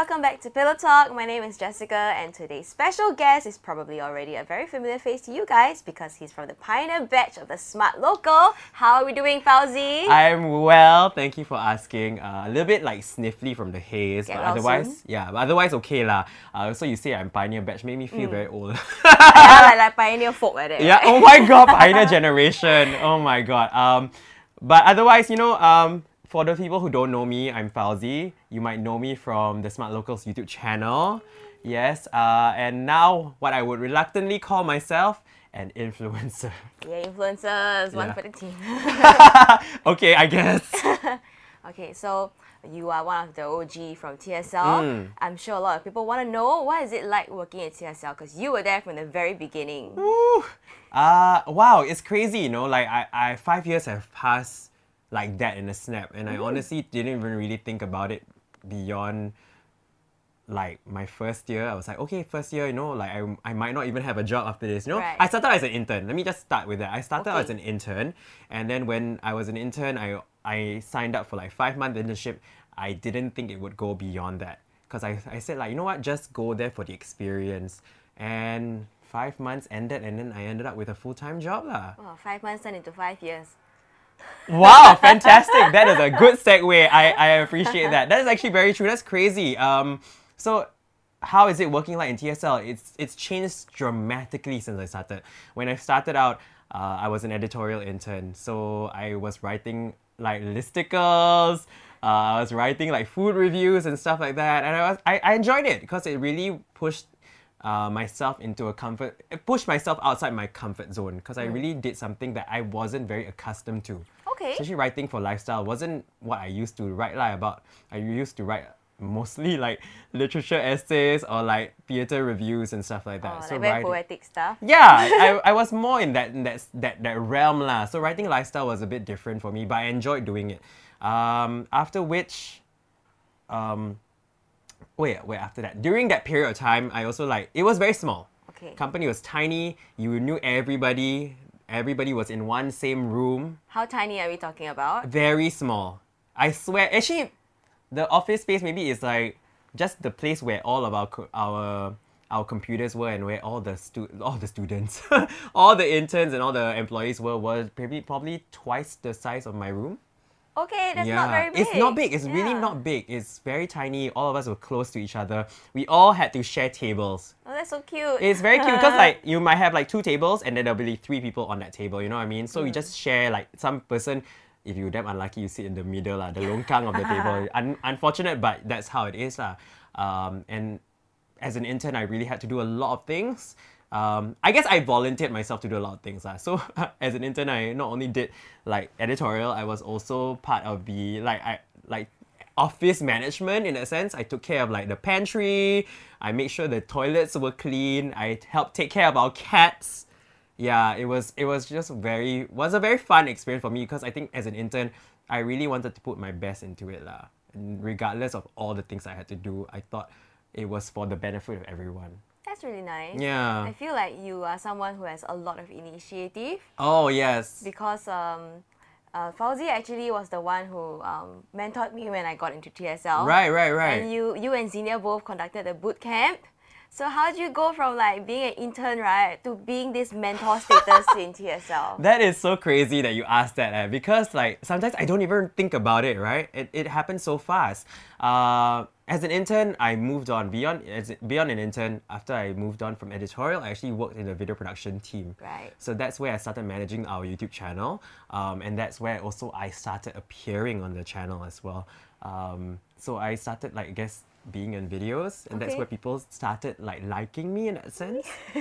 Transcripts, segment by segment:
welcome back to Pillow Talk. My name is Jessica, and today's special guest is probably already a very familiar face to you guys because he's from the pioneer batch of the Smart Local. How are we doing, Fauzi? I'm well, thank you for asking. Uh, a little bit like sniffly from the haze, Get but well otherwise, soon. yeah, but otherwise okay lah. Uh, so you say I'm pioneer batch, made me feel Mm. very old. yeah, like, like pioneer folk like that. yeah. right? Oh my god, pioneer generation. Oh my god. Um, but otherwise, you know, um, for the people who don't know me, I'm Fauzi. You might know me from the Smart Locals YouTube channel. Yes. Uh, and now what I would reluctantly call myself an influencer. Yeah, influencers, one Yeah. for the team. okay, I guess. okay, so you are one of the OG from TSL. Mm. I'm sure a lot of people want to know what is it like working at TSL because you were there from the very beginning. Woo. Uh, wow, it's crazy, you know, like I, I five years have passed like that in a snap and I mm. honestly didn't even really think about it beyond like my first year. I was like, okay, first year, you know, like I, I might not even have a job after this, you know. Right. I started as an intern. Let me just start with that. I started Okay. as an intern and then when I was an intern, I I signed up for like five month internship. I didn't think it would go beyond that because I, I said like, you know what, just go there for the experience. And five months ended and then I ended up with a full-time job lah. Wow, five months turned into five years. Wow, fantastic. That is a good segue. I, I appreciate that. That is actually very true. That's crazy. Um, so how is it working like in TSL? It's it's changed dramatically since I started. When I started out, uh, I was an editorial intern. So I was writing like listicles, uh, I was writing like food reviews and stuff like that. And I was I, I enjoyed it because it really pushed uh, myself into a comfort, push myself outside my comfort zone because I really did something that I wasn't very accustomed to. Okay. Especially writing for lifestyle wasn't what I used to write like about. I used to write mostly like literature essays or like theater reviews and stuff like that. Oh, like very writing- poetic stuff. yeah, I, I was more in that in that that that realm lah. So writing lifestyle was a bit different for me, but I enjoyed doing it. Um, after which, um, wait, wait. After that, during that period of time, I also like it was very small. Okay. Company was tiny. You knew everybody. Everybody was in one same room. How tiny are we talking about? Very small. I swear. Actually, the office space maybe is like just the place where all of our our our computers were and where all the stu- all the students, all the interns and all the employees were was maybe probably twice the size of my room. Okay, that's not very big. It's not big. It's really not big. It's very tiny. All of us were close to each other. We all had to share tables. Oh, that's so cute. It's very cute because like you might have like two tables and then there'll be three people on that table. You know what I mean? So you just share like some person. If you're damn unlucky, you sit in the middle, lah, the longkang of the table. Un- unfortunate, but that's how it is, lah. Um, and as an intern, I really had to do a lot of things. Um, I guess I volunteered myself to do a lot of things. lah. So as an intern, I not only did like editorial, I was also part of the like I like office management in a sense. I took care of like the pantry. I made sure the toilets were clean. I helped take care of our cats. Yeah, it was it was just very was a very fun experience for me because I think as an intern, I really wanted to put my best into it lah. And regardless of all the things I had to do, I thought it was for the benefit of everyone. That's really nice. Yeah. I feel like you are someone who has a lot of initiative Oh yes. because um, uh, Fauzi actually was the one who um, mentored me when I got into TSL. Right, right, right. And you, you and Xenia both conducted the boot camp. So how did you go from like being an intern, right, to being this mentor status in TSL? That is so crazy that you asked that, eh? because like sometimes I don't even think about it, right? It, it happens so fast. Uh, as an intern, I moved on beyond as beyond an intern. After I moved on from editorial, I actually worked in the video production team. Right. So that's where I started managing our YouTube channel, um, and that's where also I started appearing on the channel as well. Um, so I started like I guess being in videos, and that's where people started like liking me in that sense.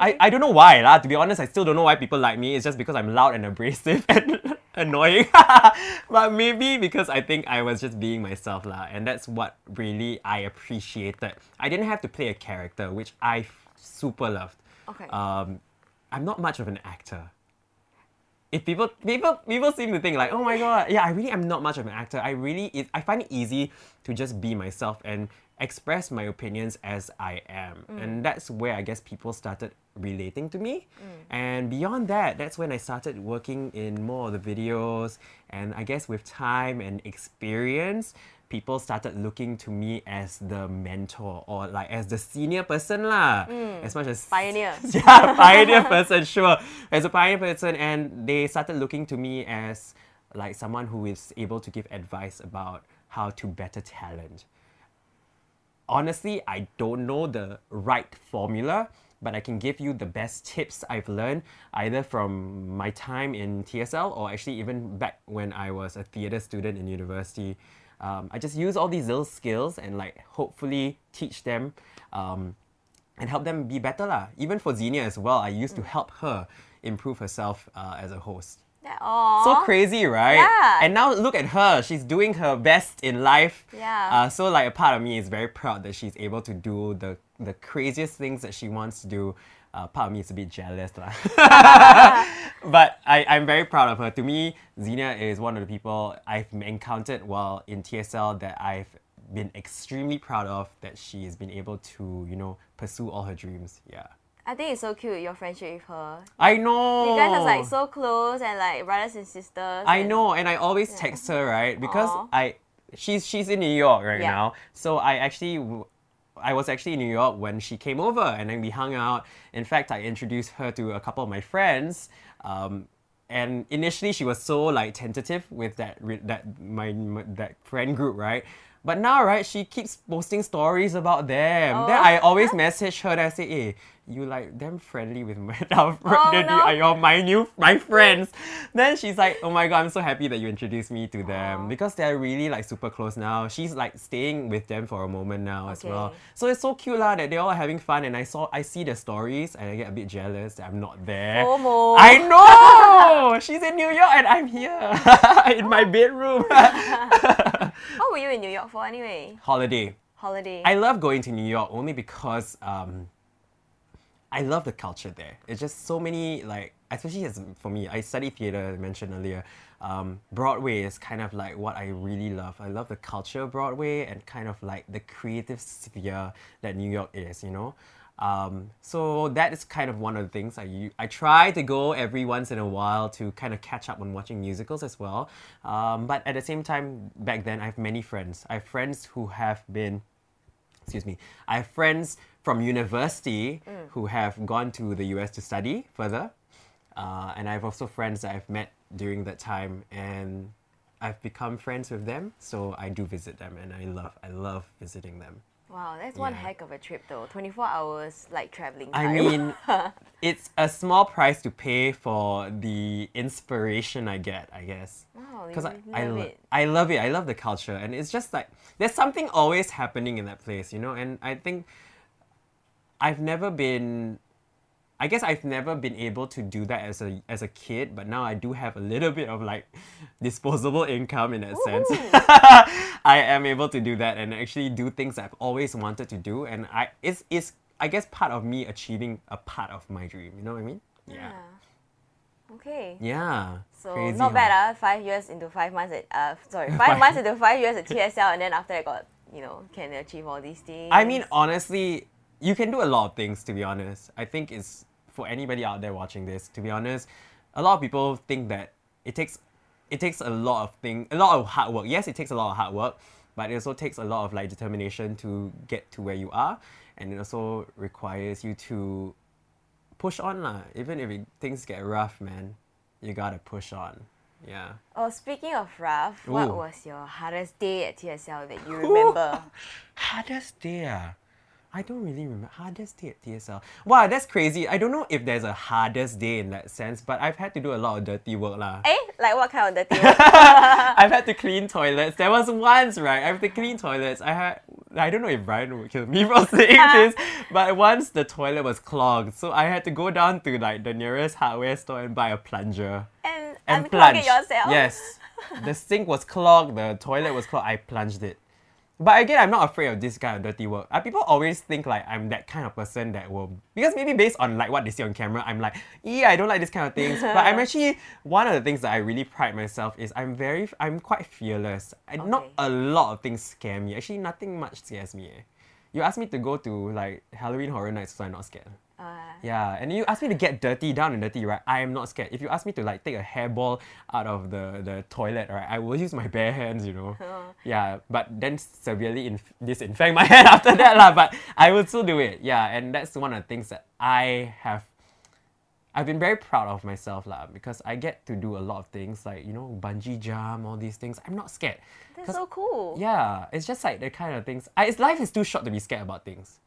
I, I don't know why lah. To be honest, I still don't know why people like me. It's just because I'm loud and abrasive and annoying. but maybe because I think I was just being myself lah, and that's what really I appreciated. I didn't have to play a character, which I super loved. Okay. Um, I'm not much of an actor. If people people people seem to think like, oh my god, yeah, I really am not much of an actor. I really I find it easy to just be myself and express my opinions as I am, mm. and that's where I guess people started relating to me. Mm. And beyond that, that's when I started working in more of the videos, and I guess with time and experience, people started looking to me as the mentor or like as the senior person lah. Mm. As much as Pioneer. yeah, pioneer person, sure. As a pioneer person, and they started looking to me as like someone who is able to give advice about how to better talent. Honestly, I don't know the right formula, but I can give you the best tips I've learned either from my time in TSL or actually even back when I was a theatre student in university. Um, I just use all these little skills and like hopefully teach them um, and help them be better lah. Even for Xenia as well, I used to help her improve herself uh, as a host. Yeah, aw. So crazy, right? Yeah. And now look at her. She's doing her best in life. Yeah. Uh, so like a part of me is very proud that she's able to do the the craziest things that she wants to do. Uh, part of me is a bit jealous lah. but I, I'm very proud of her. To me, Xenia is one of the people I've encountered while in TSL that I've been extremely proud of that she has been able to, you know, pursue all her dreams. Yeah. I think it's so cute your friendship with her. I know. You guys are like so close and like brothers and sisters. I and- know, and I always text her right because Aw. I she's she's in New York right Yeah. now. So I actually I was actually in New York when she came over, and then we hung out. In fact, I introduced her to a couple of my friends. Um, and initially, she was so like tentative with that that my, my that friend group, right? But now, right, she keeps posting stories about them. Then Oh. I always message her and I say, "Hey, you like them friendly with my our Oh, no. the- your my new my friends." Then she's like, "Oh my god, I'm so happy that you introduced me to them Aw. because they're really like super close now." She's like staying with them for a moment now as well. So it's so cute lah that they're all having fun, and I saw I see the stories and I get a bit jealous that I'm not there. FOMO. I know she's in New York and I'm here in my bedroom. How were you in New York for anyway? Holiday. Holiday. I love going to New York only because um, I love the culture there. It's just so many like, especially as for me, I study theater. I mentioned earlier. Um, Broadway is kind of like what I really love. I love the culture of Broadway and kind of like the creative sphere that New York is. You know. Um, so that is kind of one of the things I I try to go every once in a while to kind of catch up on watching musicals as well. Um, but at the same time, back then I have many friends. I have friends who have been excuse me, I have friends from university who have gone to the US to study further. Uh, and I have also friends that I've met during that time and I've become friends with them. So I do visit them and I love I love visiting them. wow, that's one Yeah. heck of a trip though. 24 hours like traveling I mean, it's a small price to pay for the inspiration I get, I guess. Wow, Because I, I, love lo- it. I love it. I love the culture. And it's just like, there's something always happening in that place, you know? And I think I've never been. I guess I've never been able to do that as a as a kid, but now I do have a little bit of like disposable income in that sense. I am able to do that and actually do things I've always wanted to do, and I it's it's I guess part of me achieving a part of my dream. You know what I mean? Yeah. Okay. Yeah. So Crazy, not huh? bad, ah. Five years into five months at uh sorry, five months into five years at TSL, and then after I got you know can achieve all these things. I mean, honestly, you can do a lot of things, to be honest. I think it's for anybody out there watching this, to be honest, a lot of people think that it takes it takes a lot of thing a lot of hard work. Yes, it takes a lot of hard work, but it also takes a lot of like determination to get to where you are. And it also requires you to push on lah. Even if it, things get rough, man, you gotta push on. Yeah. oh, speaking of rough, what was your hardest day at TSL that you remember? Hardest day ah? I don't really remember. Hardest day at TSL. Wow, that's crazy. I don't know if there's a hardest day in that sense, but I've had to do a lot of dirty work lah. eh, like what kind of dirty work? I've had to clean toilets. There was once, right? I have to clean toilets. I had I don't know if Brian would kill me for saying this, but once the toilet was clogged, so I had to go down to like the nearest hardware store and buy a plunger. and And unclog plunge. it yourself? Yes. the sink was clogged, the toilet was clogged, I plunged it. But again, I'm not afraid of this kind of dirty work. Uh, people always think like I'm that kind of person that will because maybe based on like what they see on camera, I'm like, yeah, I don't like this kind of things. but I'm actually one of the things that I really pride myself is I'm very I'm quite fearless. I, Not a lot of things scare me. Actually, nothing much scares me. eh. You ask me to go to like Halloween Horror Nights, so I'm not scared. Uh, Yeah, and you ask me to get dirty, down and dirty, right? I am not scared. If you ask me to like take a hairball out of the, the toilet, right, I will use my bare hands, you know. Yeah, but then severely inf- disinfect my hand after that, lah. But I will still do it. Yeah, and that's one of the things that I have. I've been very proud of myself, lah, because I get to do a lot of things like you know bungee jump, all these things. I'm not scared. that's so cool. Yeah, it's just like the kind of things. I, it's, life is too short to be scared about things.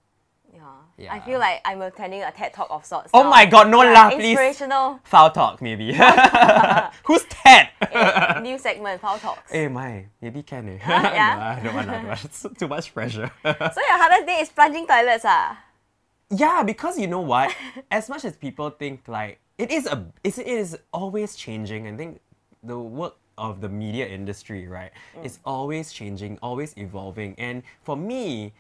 Yeah. Yeah. I feel like I'm attending a TED talk of sorts. Oh now. my God, no Yeah, lah, please. Inspirational. Foul talk, maybe. Who's Ted? Eh, new segment, Foul Talks. Eh, my, maybe can eh? yeah? no, I don't want, I don't want. It's too much pressure. So your hardest day is plunging toilets, ah? yeah, because you know what? as much as people think like it is a, it's, it is always changing. I think the work of the media industry, right, is always changing, always evolving. And for me,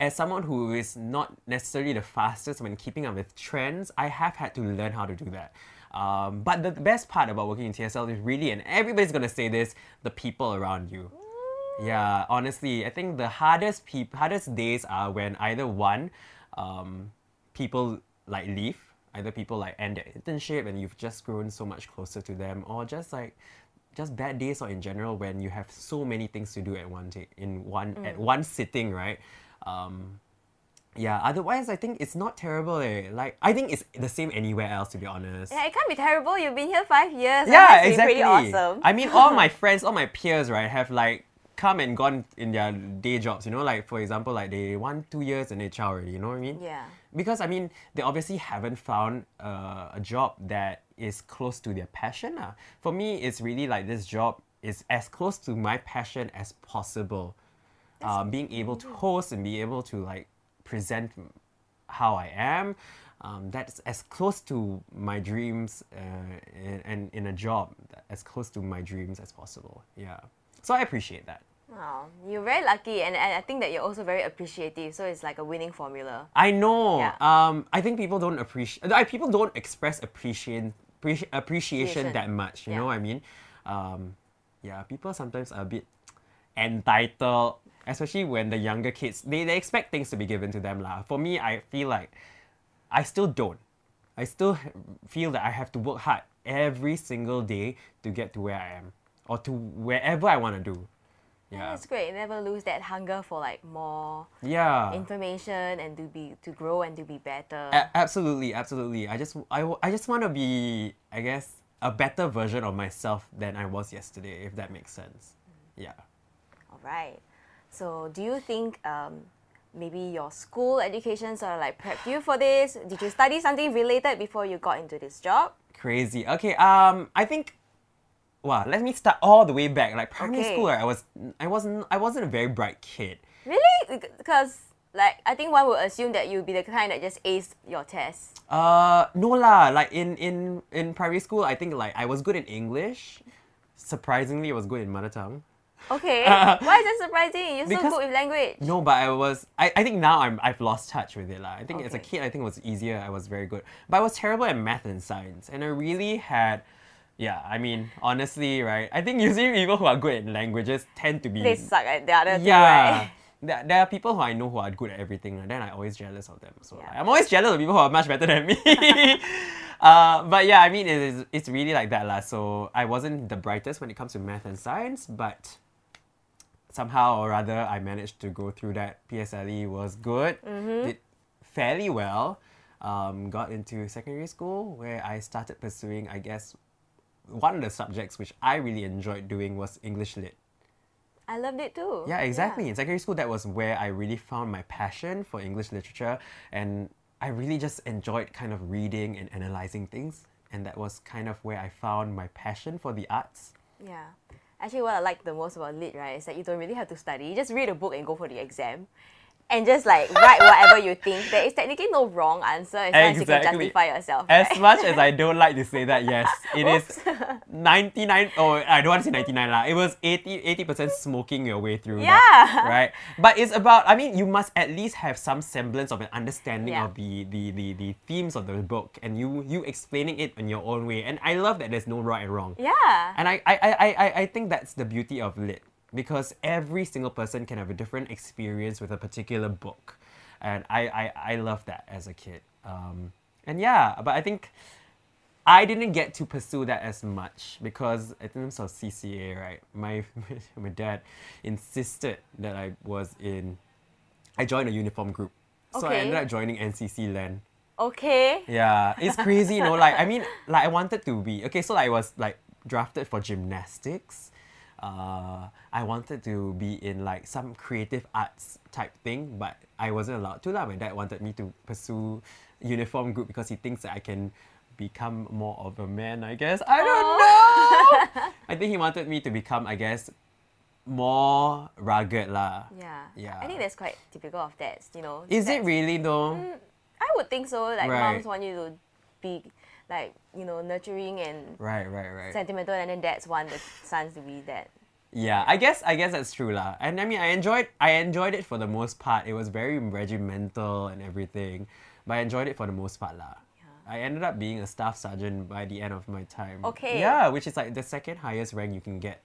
as someone who is not necessarily the fastest when keeping up with trends, I have had to learn how to do that. Um, but the best part about working in TSL is really, and everybody's gonna say this, the people around you. Yeah, honestly, I think the hardest peop- hardest days are when either one, um, people like leave, either people like end their internship and you've just grown so much closer to them, or just like just bad days or in general when you have so many things to do at one in one at one sitting, right? Um, yeah. Otherwise, I think it's not terrible. Eh. Like I think it's the same anywhere else, to be honest. Yeah, it can't be terrible. You've been here five years. Yeah, exactly. Pretty awesome. I mean, all my friends, all my peers, right, have like come and gone in their day jobs. You know, like for example, like they one two years in HR already. You know what I mean? Yeah. Because I mean, they obviously haven't found uh, a job that is close to their passion. lah. For me, it's really like this job is as close to my passion as possible. Um, being able to host and be able to like present how I am. Um, that's as close to my dreams uh, and, and in a job as close to my dreams as possible. Yeah. So I appreciate that. Wow, you're very lucky, and, and I think that you're also very appreciative. So it's like a winning formula. I know. Yeah. Um, I think people don't appreciate. People don't express appreciation appreci- appreciation Appreciation. that much. You Yeah. know what I mean? Um, yeah. People sometimes are a bit entitled, especially when the younger kids they, they expect things to be given to them lah. For me, I feel like I still don't. I still feel that I have to work hard every single day to get to where I am or to wherever I want to do. Yeah. That's great. Never lose that hunger for like more Yeah. information and to be to grow and to be better. A- absolutely, absolutely. I just I, w- I just want to be, I guess, a better version of myself than I was yesterday, if that makes sense. Yeah. All right. So, do you think um, maybe your school education sort of like prepped you for this? Did you study something related before you got into this job? Crazy. Okay. Um, I think. Wow. Let me start all the way back. Like primary Okay. school, right, I was I wasn't I wasn't a very bright kid. Really? Because like I think one would assume that you'd be the kind that just aced your tests. Uh, no lah. Like in in in primary school, I think like I was good in English. Surprisingly, I was good in mother tongue. Okay. Why is that surprising? You're so good with language. No, but I was. I, I think now I'm. I've lost touch with it lah. I think as a kid, I think it was easier. I was very good, but I was terrible at math and science, and I really had. Yeah, I mean, honestly, right? I think usually people who are good at languages tend to be. They suck at the other two, yeah. right? There, there are people who I know who are good at everything, and then I'm always jealous of them. So Yeah. I'm always jealous of people who are much better than me. uh, but yeah, I mean, it is, it's really like that, lah. So I wasn't the brightest when it comes to math and science, but somehow or other, I managed to go through that. PSLE was good, did fairly well. Um, got into secondary school where I started pursuing, I guess, one of the subjects which I really enjoyed doing was English Lit. I loved it too. Yeah, exactly. In secondary school, that was where I really found my passion for English literature, and I really just enjoyed kind of reading and analyzing things. And that was kind of where I found my passion for the arts. Yeah. Actually, what I like the most about lit, right, is that you don't really have to study. Just read a book and go for the exam. And just like write whatever you think. There is technically no wrong answer as long as you can justify yourself. As much as I don't like to say that, yes, it is 99, or I don't want to say 99 lah. It was 80, percent smoking your way through that, Yeah. right? But it's about, I mean, you must at least have some semblance of an understanding Yeah. of the, the, the, the themes of the book and you, you explaining it in your own way. And I love that there's no right and wrong. yeah. And I, I, I, I, I think that's the beauty of lit because every single person can have a different experience with a particular book. And I, I, I love that as a kid. Um, and yeah, but I think I didn't get to pursue that as much because in terms of CCA, right, my my dad insisted that I was in. I joined a uniform group, so I ended up joining NCC Land. Okay. Yeah, it's crazy, you know. Like I mean, like I wanted to be okay. So like, I was like drafted for gymnastics. Uh, I wanted to be in like some creative arts type thing, but I wasn't allowed to. Lah. My dad wanted me to pursue uniform group because he thinks that I can become more of a man. I guess I don't know. I think he wanted me to become, I guess, more rugged lah. Yeah. Yeah. I think that's quite typical of dads, you know. Is it really though? I would think so. Like Right. moms want you to be like, you know, nurturing and Right, right, right. sentimental and then dads want the sons to be that. Yeah, I guess I guess that's true lah. And I mean, I enjoyed I enjoyed it for the most part. It was very regimental and everything, but I enjoyed it for the most part lah. I ended up being a staff sergeant by the end of my time. Okay. Yeah, which is like the second highest rank you can get.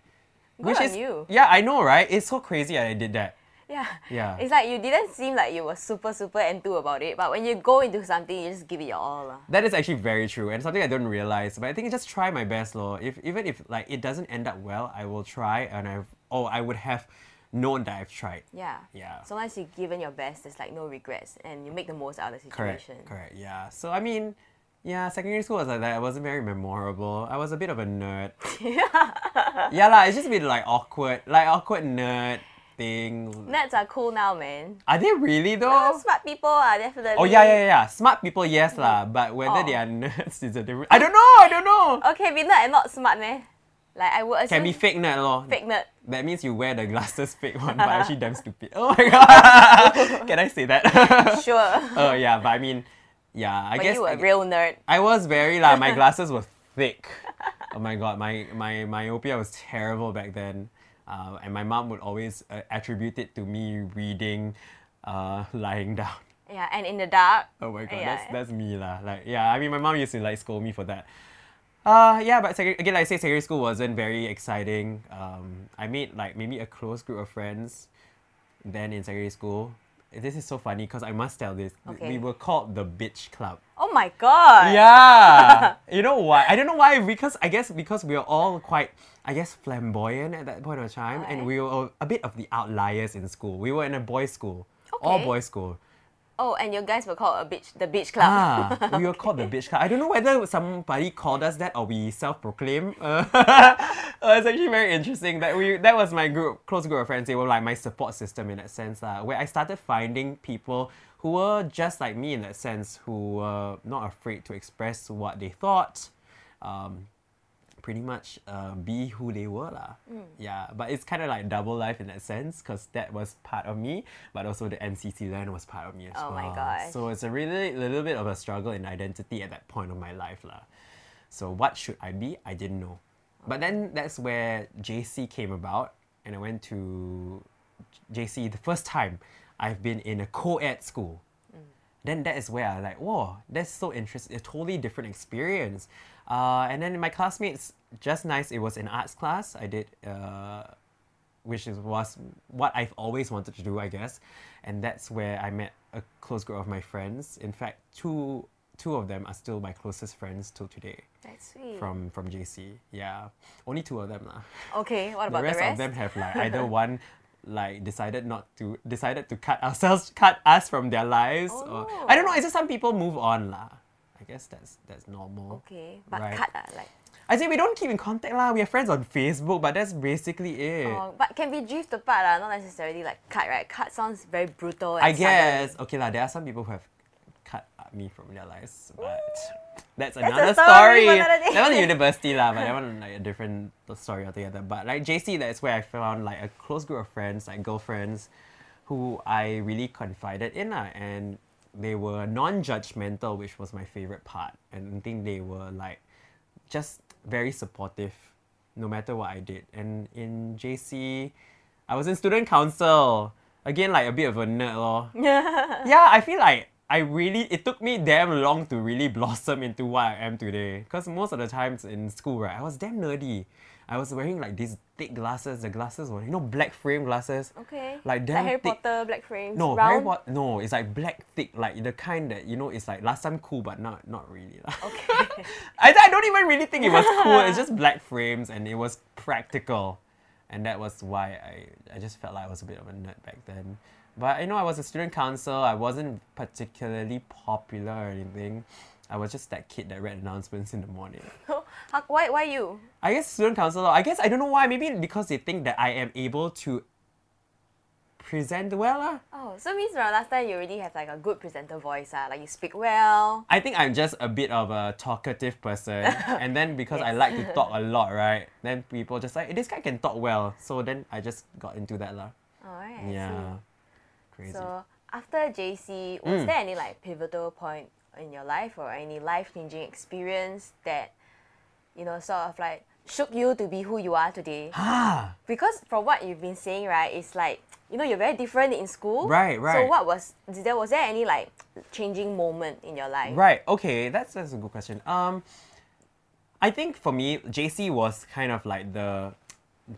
Good which is you. yeah, I know, right? It's so crazy that I did that. Yeah. Yeah. It's like you didn't seem like you were super, super into about it, but when you go into something, you just give it your all. That is actually very true and something I don't realize. But I think I just try my best, lor. If even if like it doesn't end up well, I will try and I've oh I would have known that I've tried. Yeah. Yeah. So once you've given your best, there's like no regrets and you make the most out of the situation. correct, Correct. yeah. So I mean, yeah, secondary school was like that. It wasn't very memorable. I was a bit of a nerd. yeah, lah. It's just a bit like awkward, like awkward nerd thing. Nerds are cool now, man. Are they really though? Oh, smart people are definitely. Oh yeah, yeah, yeah. Smart people, yes lah. Mm. But whether Oh. they are nerds is a different. I don't know. I don't know. Okay, be nerd and not smart, man. Like I would assume Can be fake nerd, lor. fake nerd. That means you wear the glasses fake one, but actually damn stupid. Oh my god. Can I say that? Sure. oh yeah, but I mean, yeah. I but guess you were a real nerd. I was very like my glasses were thick. Oh my god, my my myopia was terrible back then, uh, and my mom would always uh, attribute it to me reading, uh, lying down. Yeah, and in the dark. Oh my god, Yeah. that's that's me lah. Like yeah, I mean my mom used to like scold me for that. Uh yeah, but again, like I say, secondary school wasn't very exciting. Um, I made like maybe a close group of friends. Then in secondary school, this is so funny because I must tell this. Okay. We were called the bitch club. Oh my god. Yeah. you know why? I don't know why. Because I guess because we are all quite, I guess, flamboyant at that point of time, and we were a bit of the outliers in school. We were in a boys' school, all boys' school. Oh, and your guys were called a beach, the beach club. Ah, we were called the beach club. I don't know whether somebody called us that or we self-proclaim. Uh, uh, it's actually very interesting that we that was my group, close group of friends. They were like my support system in that sense, uh, where I started finding people who were just like me in that sense, who were not afraid to express what they thought. Um, pretty much uh, be who they were lah. Yeah, but it's kind of like double life in that sense because that was part of me, but also the NCC land was part of me as Oh well. my gosh. So it's a really little bit of a struggle in identity at that point of my life lah. So what should I be? I didn't know. But then that's where JC came about, and I went to JC the first time I've been in a co-ed school then that is where I like, whoa, that's so interesting. A totally different experience. Uh, and then my classmates, just nice. It was an arts class. I did, uh, which is, was what I've always wanted to do, I guess. And that's where I met a close group of my friends. In fact, two two of them are still my closest friends till today That's sweet. from from JC. Yeah, only two of them lah okay, what about the rest, the rest? of them have like either one like decided not to decided to cut ourselves cut us from their lives or I don't know, it's just some people move on lah. I guess that's that's normal. okay, but Right. cut ah, like. I say we don't keep in contact lah. We are friends on Facebook, but that's basically it. Oh, but can be drift apart, lah, not necessarily like cut, right? Cut sounds very brutal. And I sudden. guess okay lah. There are some people who have cut me from their lives, but that's another story story. for another that was university lah, but that one like a different story altogether. But like JC, that's where I found like a close group of friends, like girlfriends, who I really confided in lah, and they were non-judgmental, which was my favorite part, and I think they were like just very supportive, no matter what I did. And in JC, I was in student council. Again, like a bit of a nerd, lor. yeah, I feel like I really it took me damn long to really blossom into what I am today. Cause most of the times in school, right, I was damn nerdy. I was wearing like these thick glasses. The glasses were you know black frame glasses. Okay. Like damn Harry thick. Potter black frames. No, Harry round. Potter. No, it's like black thick, like the kind that you know it's like last time cool, but not not really lah. Okay. I, I don't even really think it was cool. It's just black frames and it was practical. And that was why I, I just felt like I was a bit of a nerd back then. But you know, I was a student council. I wasn't particularly popular or anything. I was just that kid that read announcements in the morning. How, why, why you? I guess student council, I guess I don't know why. Maybe because they think that I am able to present well. lah. Oh, so means from last time you already have like a good presenter voice, ah, like you speak well. I think I'm just a bit of a talkative person, and then because I like to talk a lot, right? Then people just like this guy can talk well, so then I just got into that lah. Alright. Yeah, crazy. So after JC, was Mm. there any like pivotal point in your life or any life changing experience that you know sort of like shook you to be who you are today? Because from what you've been saying, right, it's like you know you're very different in school. Right, right So what was there was there any like changing moment in your life? right. Okay, that's that's a good question. Um, I think for me, JC was kind of like the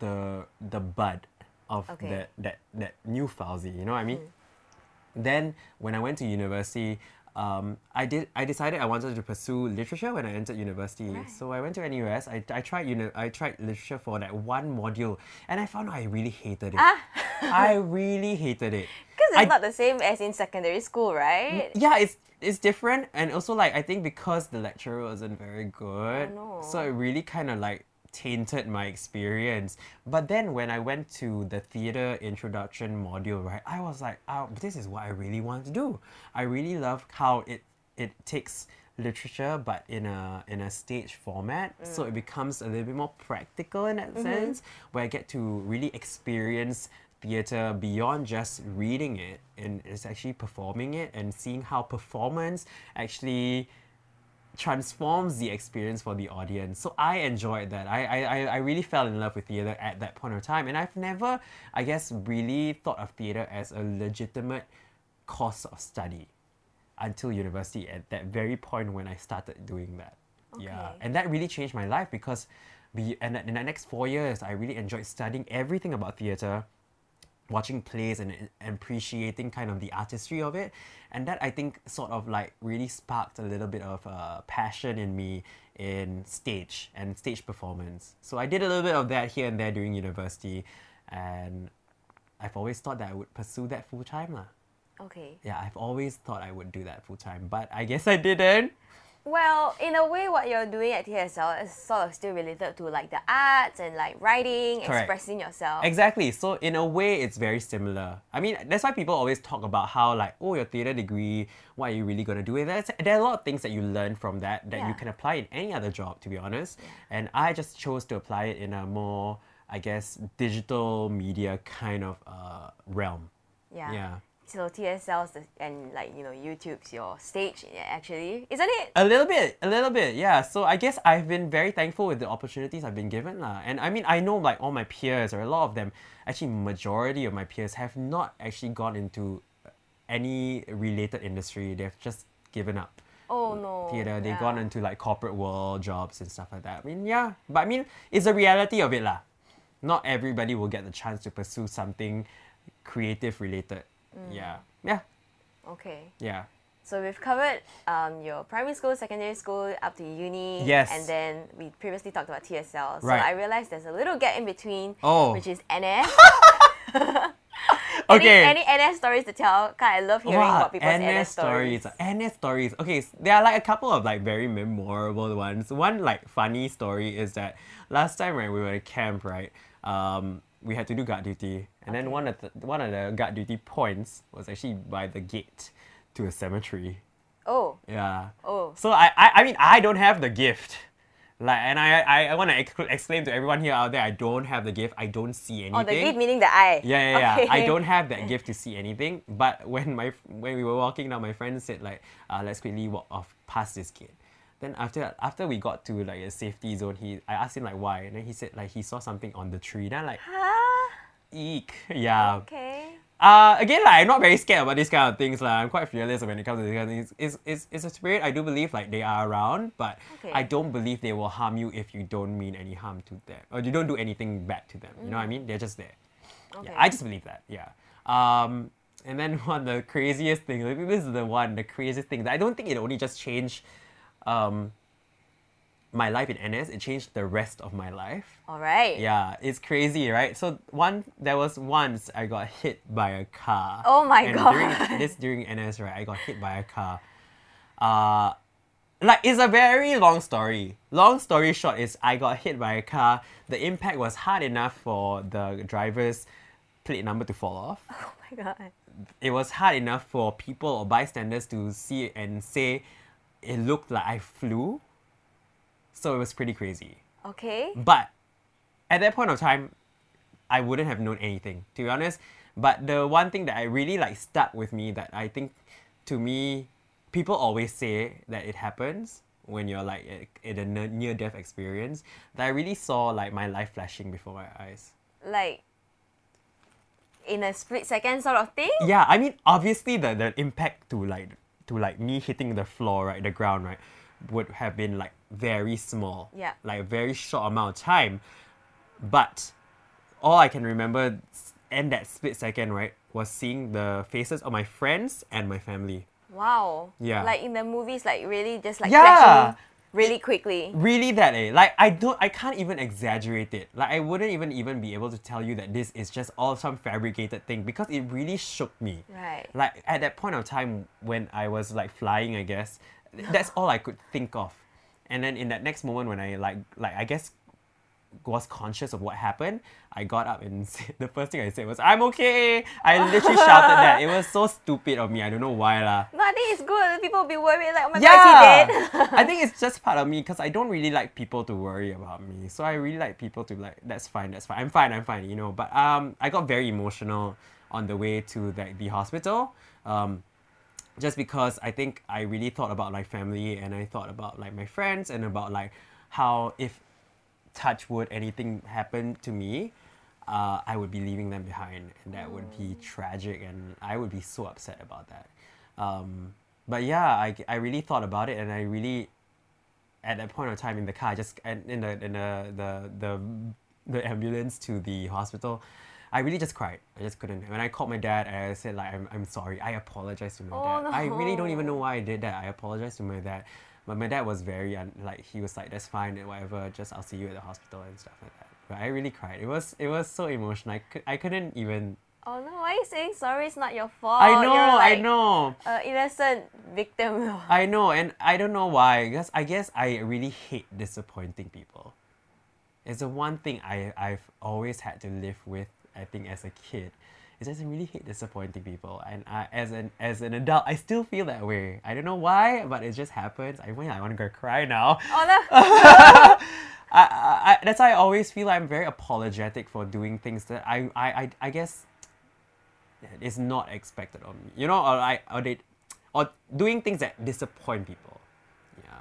the the bud of Okay. that that that new Fauzi. You know what I mean? Then when I went to university, um, I did I decided I wanted to pursue literature when I entered university. Right. So I went to NUS. I, I tried uni- I tried literature for that one module, and I found out I really hated it. Ah. I really hated it. Because it's I- not the same as in secondary school, right? yeah, it's it's different, and also like I think because the lecturer wasn't very good, Oh, no. so it really kind of like tainted my experience. But then when I went to the theater introduction module, right, I was like, oh, this is what I really want to do. I really love how it it takes literature but in a in a stage format so Mm. it becomes a little bit more practical in that Mm-hmm. sense where i get to really experience theater beyond just reading it and it's actually performing it and seeing how performance actually transforms the experience for the audience. So I enjoyed that. I, I, I- really fell in love with theater at that point of time. And I've never, I guess, really thought of theater as a legitimate course of study until university at that very point when I started doing that. Yeah. And that really changed my life because be, and in the next four years, I really enjoyed studying everything about theater watching plays and, and appreciating kind of the artistry of it and that i think sort of like really sparked a little bit of uh, passion in me in stage and stage performance so i did a little bit of that here and there during university and i've always thought that i would pursue that full time lah. Okay. yeah i've always thought i would do that full time but i guess i didn't Well, in a way, what you're doing at TSL is sort of still related to like the arts and like writing, Correct. expressing yourself. Exactly. So in a way, it's very similar. I mean, that's why people always talk about how like, oh, your theater degree, what are you really gonna do with it? There are a lot of things that you learn from that that you can apply in any other job, to be honest. And I just chose to apply it in a more, I guess, digital media kind of uh, realm. yeah. Yeah. So TSL's the, and like you know YouTube's your stage actually, isn't it? A little bit, a little bit, yeah. So I guess I've been very thankful with the opportunities I've been given, lah. And I mean, I know like all my peers or a lot of them, actually, majority of my peers have not actually gone into any related industry. They've just given up Oh no. theater. They've yeah. gone into like corporate world jobs and stuff like that. I mean, yeah, but I mean, it's the reality of it, lah. Not everybody will get the chance to pursue something creative related. Mm. Yeah, yeah, Okay. yeah. So we've covered um, your primary school, secondary school, up to uni. Yes. And then we previously talked about TSL. So Right. I realized there's a little gap in between, Oh. which is NS. Okay. Any, any NS stories to tell? God, I love hearing Wow, about people's NS, stories. NS stories. Okay, s- there are like a couple of like very memorable ones. One like funny story is that last time when we were at camp, right, um, we had to do guard duty, and then one of the one of the guard duty points was actually by the gate to a cemetery. Oh, Yeah. oh. So I, I, I mean, I don't have the gift. Like, and I, I, I want to exc- exclaim to everyone here out there, I don't have the gift. I don't see anything. Oh, the gift meaning the eye. Yeah, yeah, yeah. I don't have that gift to see anything. But when my when we were walking down, my friend said like, uh, "Let's quickly walk off past this gate." Then after after we got to like a safety zone, he I asked him like why, and then he said like he saw something on the tree. Then I'm like, Huh? eek, yeah. Okay. Uh, again, like, I'm not very scared about these kind of things. Like, I'm quite fearless when it comes to these kind of things. It's, it's, it's a spirit I do believe like they are around, but Okay. I don't believe they will harm you if you don't mean any harm to them or you don't do anything bad to them. You know what I mean? They're just there. Okay. Yeah, I just believe that. Yeah. Um, and then one of the craziest things, I think this is the one, the craziest thing I don't think it only just changed um, my life in NS, it changed the rest of my life. All right. Yeah, it's crazy, right? So one, there was once I got hit by a car. Oh my and God. During, this during NS, right? I got hit by a car. Uh, like it's a very long story. Long story short is I got hit by a car. The impact was hard enough for the driver's plate number to fall off. Oh my god. It was hard enough for people or bystanders to see and say it looked like I flew. So it was pretty crazy. Okay. But at that point of time, I wouldn't have known anything, to be honest. But the one thing that I really like stuck with me that I think to me, people always say that it happens when you're like in a near death experience. That I really saw like my life flashing before my eyes. Like in a split second sort of thing. Yeah, I mean obviously the, the impact to like to like me hitting the floor, right, the ground, right, would have been like very small. Yeah. Like a very short amount of time. But all I can remember in that split second, right, was seeing the faces of my friends and my family. Wow. Yeah. Like in the movies, like really just like Yeah. flashing really quickly. Really that eh. Like I don't I can't even exaggerate it. Like I wouldn't even even be able to tell you that this is just all some fabricated thing because it really shook me. Right. Like at that point of time when I was like flying, I guess, that's all I could think of. And then in that next moment when I like like I guess was conscious of what happened, I got up and said, the first thing I said was, I'm okay. I literally shouted that. It was so stupid of me. I don't know why lah. No, I think it's good. People will be worried like, oh my Yeah, god, is he dead? I think it's just part of me because I don't really like people to worry about me. So I really like people to like, that's fine, that's fine. I'm fine, I'm fine, you know. But um, I got very emotional on the way to like the hospital. Um, just because I think I really thought about like family and I thought about like my friends and about like how if touch wood anything happened to me, uh, I would be leaving them behind and that would be tragic and I would be so upset about that. Um, but yeah, I, I really thought about it and I really at that point of time in the car, just in the in the the the, the ambulance to the hospital, I really just cried. I just couldn't. When I called my dad, I said like I'm, I'm sorry. I apologize to my Oh, dad. I really don't even know why I did that. I apologize to my dad. But my dad was very un- like he was like that's fine and whatever. Just I'll see you at the hospital and stuff like that. But I really cried. It was it was so emotional. I, could, I couldn't even. oh no, why are you saying sorry? It's not your fault. I know. You're I like know. A innocent victim. I know, and I don't know why. Because I guess I really hate disappointing people. It's the one thing I I've always had to live with. I think as a kid, is just I really hate disappointing people, and I, as an as an adult, I still feel that way. I don't know why, but it just happens. I want I want to go cry now. oh no. I, I, I, that's why I always feel I'm very apologetic for doing things that I, I, I, I guess is not expected of me. You know, or I, or they, or doing things that disappoint people.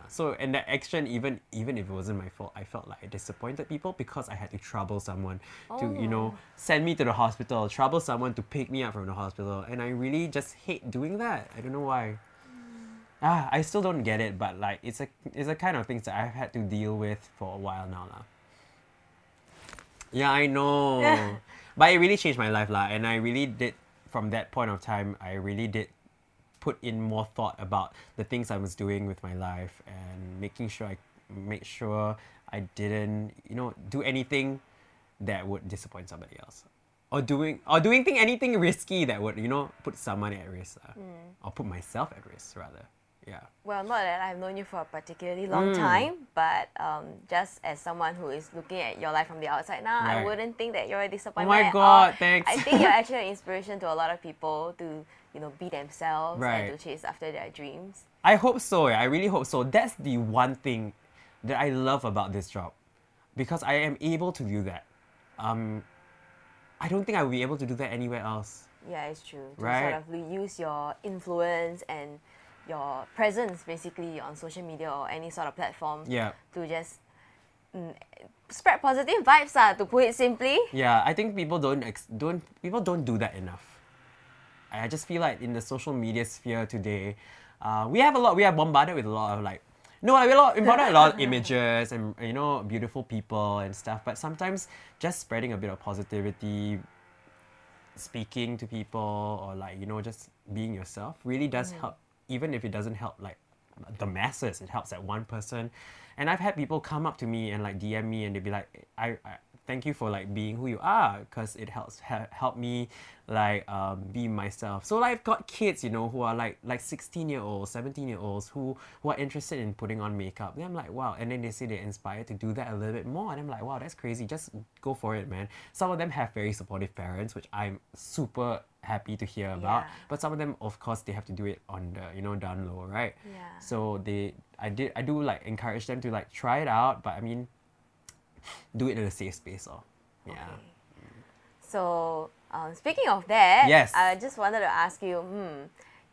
So in that action, even even if it wasn't my fault, I felt like I disappointed people because I had to trouble someone to you know Oh. send me to the hospital, trouble someone to pick me up from the hospital, and I really just hate doing that. I don't know why. Ah, I still don't get it, but like it's a it's a kind of things that I've had to deal with for a while now, lah. Yeah, I know, but it really changed my life, lah. And I really did from that point of time. I really did put in more thought about the things I was doing with my life and making sure I make sure I didn't, you know, do anything that would disappoint somebody else. Or doing or doing thing anything risky that would, you know, put someone at risk. lah. Or put myself at risk rather. Yeah. Well, not that I've known you for a particularly long Mm. time, but um, just as someone who is looking at your life from the outside now, I wouldn't think that you're a disappointment. Oh my God, thanks. I think you're actually an inspiration to a lot of people to, you know, be themselves Right. and to chase after their dreams. I hope so. yeah. I really hope so. That's the one thing that I love about this job, because I am able to do that. Um, I don't think I would be able to do that anywhere else. Yeah, it's true. To Right. sort of use your influence and your presence basically on social media or any sort of platform Yeah. to just mm, spread positive vibes, uh, to put it simply. Yeah, I think people don't ex- don't people don't do that enough. I just feel like in the social media sphere today, uh, we have a lot. We are bombarded with a lot of like. No, like, we're a lot, bombarded with a lot of images and you know beautiful people and stuff. But sometimes just spreading a bit of positivity, speaking to people, or like you know just being yourself really does help. Even if it doesn't help like the masses, it helps that one person. And I've had people come up to me and like DM me and they'd be like, I, I thank you for like being who you are because it helps ha- help me like um, be myself. So like i've got kids you know who are like like 16 year olds 17 year olds who who are interested in putting on makeup. Then i'm like wow. And then they say they're inspired to do that a little bit more. And i'm like wow that's crazy. Just go for it man. Some of them have very supportive parents which i'm super happy to hear about. Yeah. but some of them of course they have to do it on the you know down low right? Yeah. so they i did i do like encourage them to like try it out. But i mean do it in a safe space or yeah Okay. So, um, speaking of that, Yes. I just wanted to ask you, hmm,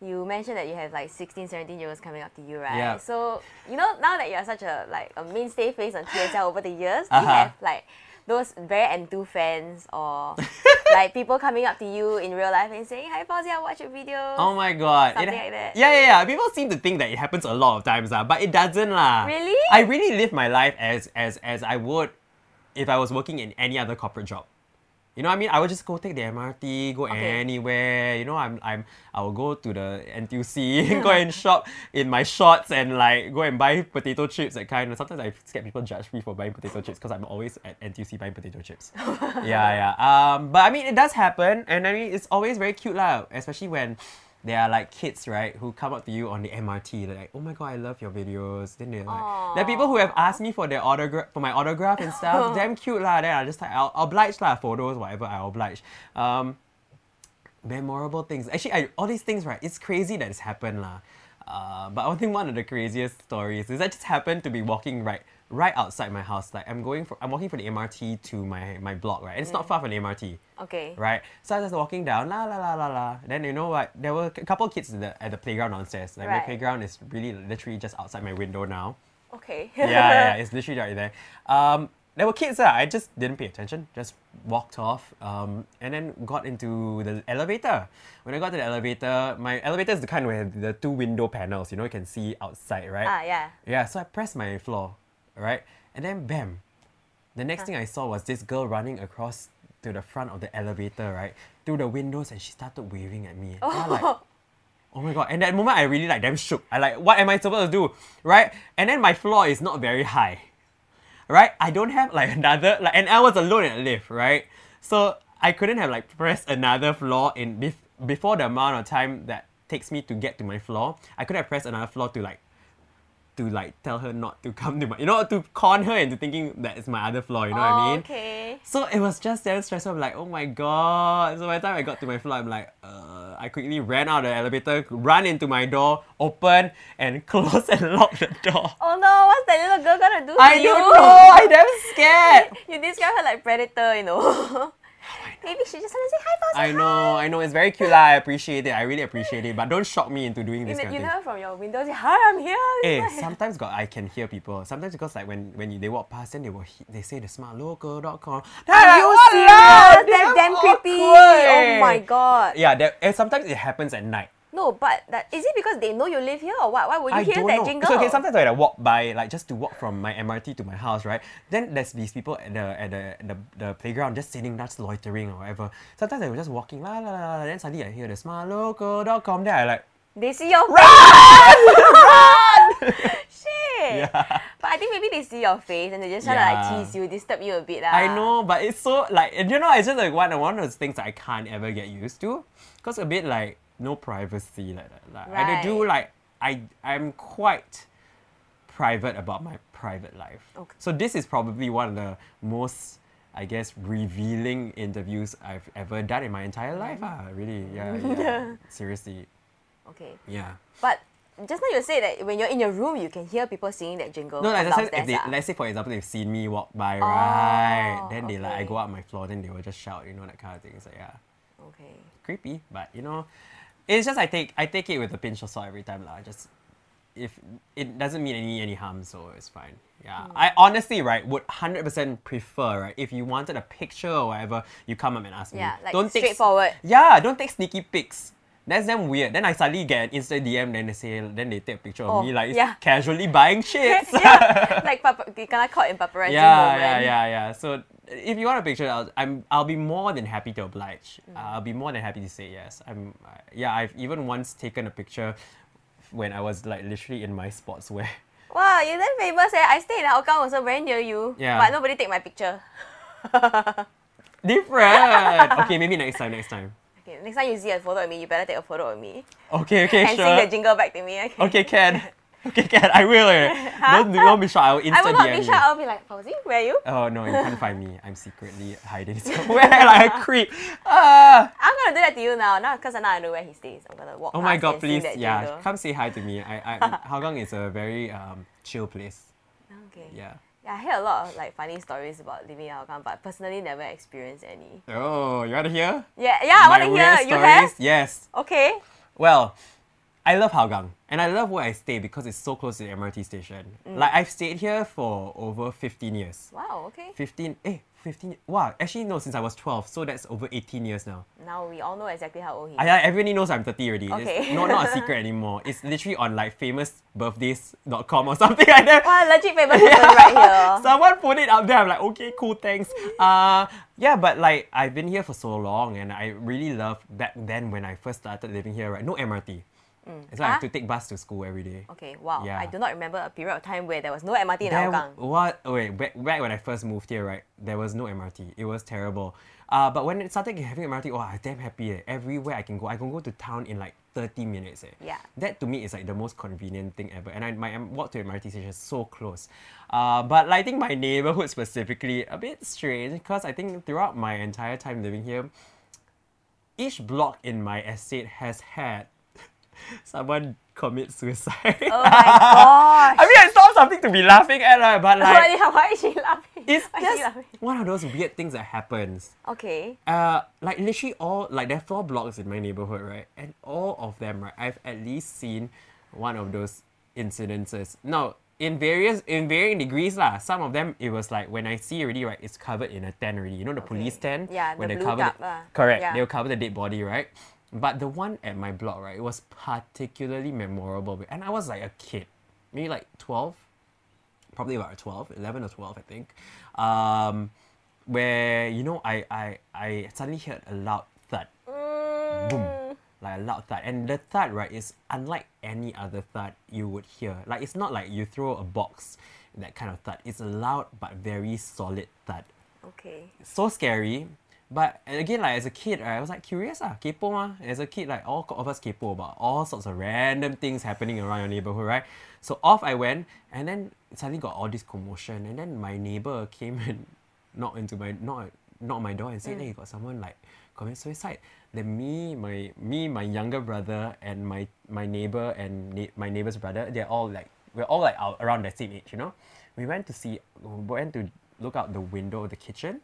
you mentioned that you have like 16, 17 year olds coming up to you, right? Yeah. So, you know, now that you're such a like a mainstay face on TSL over the years, you Uh-huh. have like those very enthused fans or like people coming up to you in real life and saying, Hi Fauzi, I watch your videos. Oh my god. Something like that. Yeah, yeah, yeah. People seem to think that it happens a lot of times, uh, but it doesn't lah. Really? I really live my life as as as I would if I was working in any other corporate job. You know what I mean? I would just go take the MRT, go Okay. anywhere. You know, I'm I'm I will go to the NTUC, go and shop in my shorts and like go and buy potato chips that kind. Of sometimes I scared people judge me for buying potato chips because I'm always at NTUC buying potato chips. yeah, yeah. Um, but I mean, it does happen, and I mean, it's always very cute lah, especially when there are like kids, right, who come up to you on the MRT. They're like, "Oh my god, I love your videos." Then they're like, there are people who have asked me for their autograph, for my autograph and stuff. Damn cute lah. Then I just like, I'll, I'll oblige lah, photos, whatever. I'll oblige. Um, memorable things. Actually, I, all these things, right? It's crazy that it's happened, lah. Uh, but I think one of the craziest stories is I just happened to be walking right, right outside my house. Like I'm going for, I'm walking from the MRT to my my block, right? And it's not far from the MRT, Okay. right? So I was just walking down, la la la la la. Then you know what? There were a couple of kids at the, at the playground downstairs. Like my playground is really literally just outside my window now Okay. yeah, yeah, it's literally right there. Um, there were kids. Uh, I just didn't pay attention. Just walked off, um, and then got into the elevator. When I got to the elevator, my elevator is the kind where the two window panels. You know, you can see outside, right? ah, yeah. Yeah. So I pressed my floor, right, and then bam, the next thing I saw was this girl running across to the front of the elevator, right, through the windows, and she started waving at me. I'm like, oh. oh my god! And that moment, I really like damn shook. I like, what am I supposed to do, right? And then my floor is not very high, right? I don't have like another like, and I was alone in a lift, right? So I couldn't have like pressed another floor in bef- before the amount of time that takes me to get to my floor. I could have pressed another floor to like to like tell her not to come to my, you know, to con her into thinking that it's my other floor. You know what I Oh, mean? Okay. So it was just damn stressful. I'm like, oh my god. So by the time I got to my floor, I'm like, uh, I quickly ran out of the elevator, run into my door, open and close and lock the door. Oh no, what's that little girl gonna do to I you? don't know. I damn scared. You describe her like predator, you know. Maybe she just want to say hi, Fauzi. I know. I know. It's very cute. lah. I appreciate it. I really appreciate it. But don't shock me into doing this know, kind you know thing. from your window, say hi, I'm here. Eh, sometimes got I can hear people. Sometimes because like when when you, they walk past, then they will they say the smartlocal.com. Are like, you "Walao, serious? That's damn creepy. awkward." Oh my god. Yeah, that, and sometimes it happens at night. No, but that is it because they know you live here or what? Why would you I hear that know. jingle? So okay, sometimes when I walk by, like just to walk from my MRT to my house, right? Then there's these people at the at the the, the playground just sitting, just loitering or whatever. Sometimes they were just walking, la la la. la, Then suddenly I hear the smartlocal.com. Then I like, They see your run! Run! Shit. Yeah. But I think maybe they see your face and they just try to like tease you, disturb you a bit. I know, but it's so like and you know, it's just like one one of those things that I can't ever get used to, cause a bit like no privacy like that. Like I do like I I'm quite private about my private life. Okay. So this is probably one of the most I guess revealing interviews I've ever done in my entire life. Ah, really, yeah, yeah. Seriously, Okay. yeah. But just now you say that when you're in your room, you can hear people singing that jingle. No, like sometimes if they, ah. let's say for example they've seen me walk by, right? Oh, Then they like I go up my floor, then they will just shout, you know, that kind of thing. So yeah. Okay. creepy, but you know, it's just I take I take it with a pinch of salt every time lah. Just if it doesn't mean any any harm, so it's fine. Yeah, Hmm. I honestly right would hundred percent prefer right if you wanted a picture or whatever, you come up and ask me. Yeah, like don't take straightforward. Yeah, don't take sneaky pics. That's damn weird. Then I suddenly get an Insta DM, then they say, then they take a picture of Oh, me like yeah. casually buying shit. yeah, like papa, you kind of caught in paparazzi yeah, moment. yeah, yeah, yeah. So if you want a picture, I'll, I'm I'll be more than happy to oblige. Mm. Uh, I'll be more than happy to say yes. I'm uh, yeah. I've even once taken a picture when I was like literally in my sportswear. Wow, you're then famous eh. I stay in Hougang also very near you. Yeah. But nobody take my picture. Different. okay, maybe next time. Next time. Okay, next time you see a photo of me, you better take a photo of me. Okay, okay, sure. and sure. sing the jingle back to me. Okay. Okay, Ken. Okay, Ken. I will. Don't don't be shy. I'll Insta I will not DM be you. shy. I'll be like, Fauzi, where are you? Oh no, you can't find me. I'm secretly hiding somewhere like a creep. Ah. I'm gonna do that to you now. Now, because now I know where he stays. I'm gonna walk. Oh my god, and please, yeah, jingle. come say hi to me. I, I Hougang is a very um, chill place. Okay. Yeah. Yeah, I hear a lot of like funny stories about living in Hougang, but personally never experienced any. Oh, you wanna hear? Yeah, yeah, I want to hear. weird You stories? have? Yes. Okay. Well, I love Hougang, and I love where I stay because it's so close to the MRT station. Mm. Like I've stayed here for over 15 years. Wow. Okay. 15, eh, 15, wow, actually no, since I was 12, so that's over 18 years now. Now we all know exactly how old he is. I, I- everybody knows I'm 30 already. Okay. It's not, not a secret anymore. It's literally on like famousbirthdays.com or something like that. Wow, legit famous right here. Someone put it up there. I'm like, okay, cool, thanks. Uh, yeah, but like I've been here for so long, and I really love back then when I first started living here. Right, no MRT. So I have Ah. to take bus to school every day. Okay, wow. Yeah. I do not remember a period of time where there was no MRT in There Hougang. what? oh, Wait, back, back when I first moved here, right? There was no MRT. It was terrible. Uh, but when it started having MRT, oh, I was damn happy. Eh. Everywhere I can go, I can go to town in like 30 minutes. Eh. Yeah. That to me is like the most convenient thing ever. And I, my walk to MRT station is so close. Uh, but like, I think my neighborhood specifically, a bit strange because I think throughout my entire time living here, each block in my estate has had someone commit suicide. Oh my gosh. I mean, it's not something to be laughing at, right? but like, why, why is she laughing? it's Why just laughing? one of those weird things that happens. Okay. Uh, like literally all like there are four blocks in my neighborhood, right? And all of them, right? I've at least seen one of those incidences. Now, in various in varying degrees, lah. Some of them it was like when I see already, right? It's covered in a tent already. You know the police tent. Yeah, when the they cover the, lah. correct. Yeah. They'll cover the dead body, right? But the one at my block, right? It was particularly memorable, and I was like a kid, maybe like twelve probably about 12, 11 or 12, I think, um, where, you know, I, I, I suddenly heard a loud thud, Mm, like a loud thud. And the thud, right, is unlike any other thud you would hear. Like, it's not like you throw a box, that kind of thud. It's a loud but very solid thud. okay. So scary. But again, like as a kid, right, I was like curious, ah, kepo ma. As a kid, like all of us kepo about all sorts of random things happening around your neighborhood, right? So off I went, and then suddenly got all this commotion, and then my neighbor came and knocked into my knocked knocked my door and said, "Hey, got someone like commit suicide." Then me, my me, my younger brother, and my my neighbor and ne- my neighbor's brother, they're all like we're all like out, around the same age, you know. We went to see, we went to look out the window of the kitchen,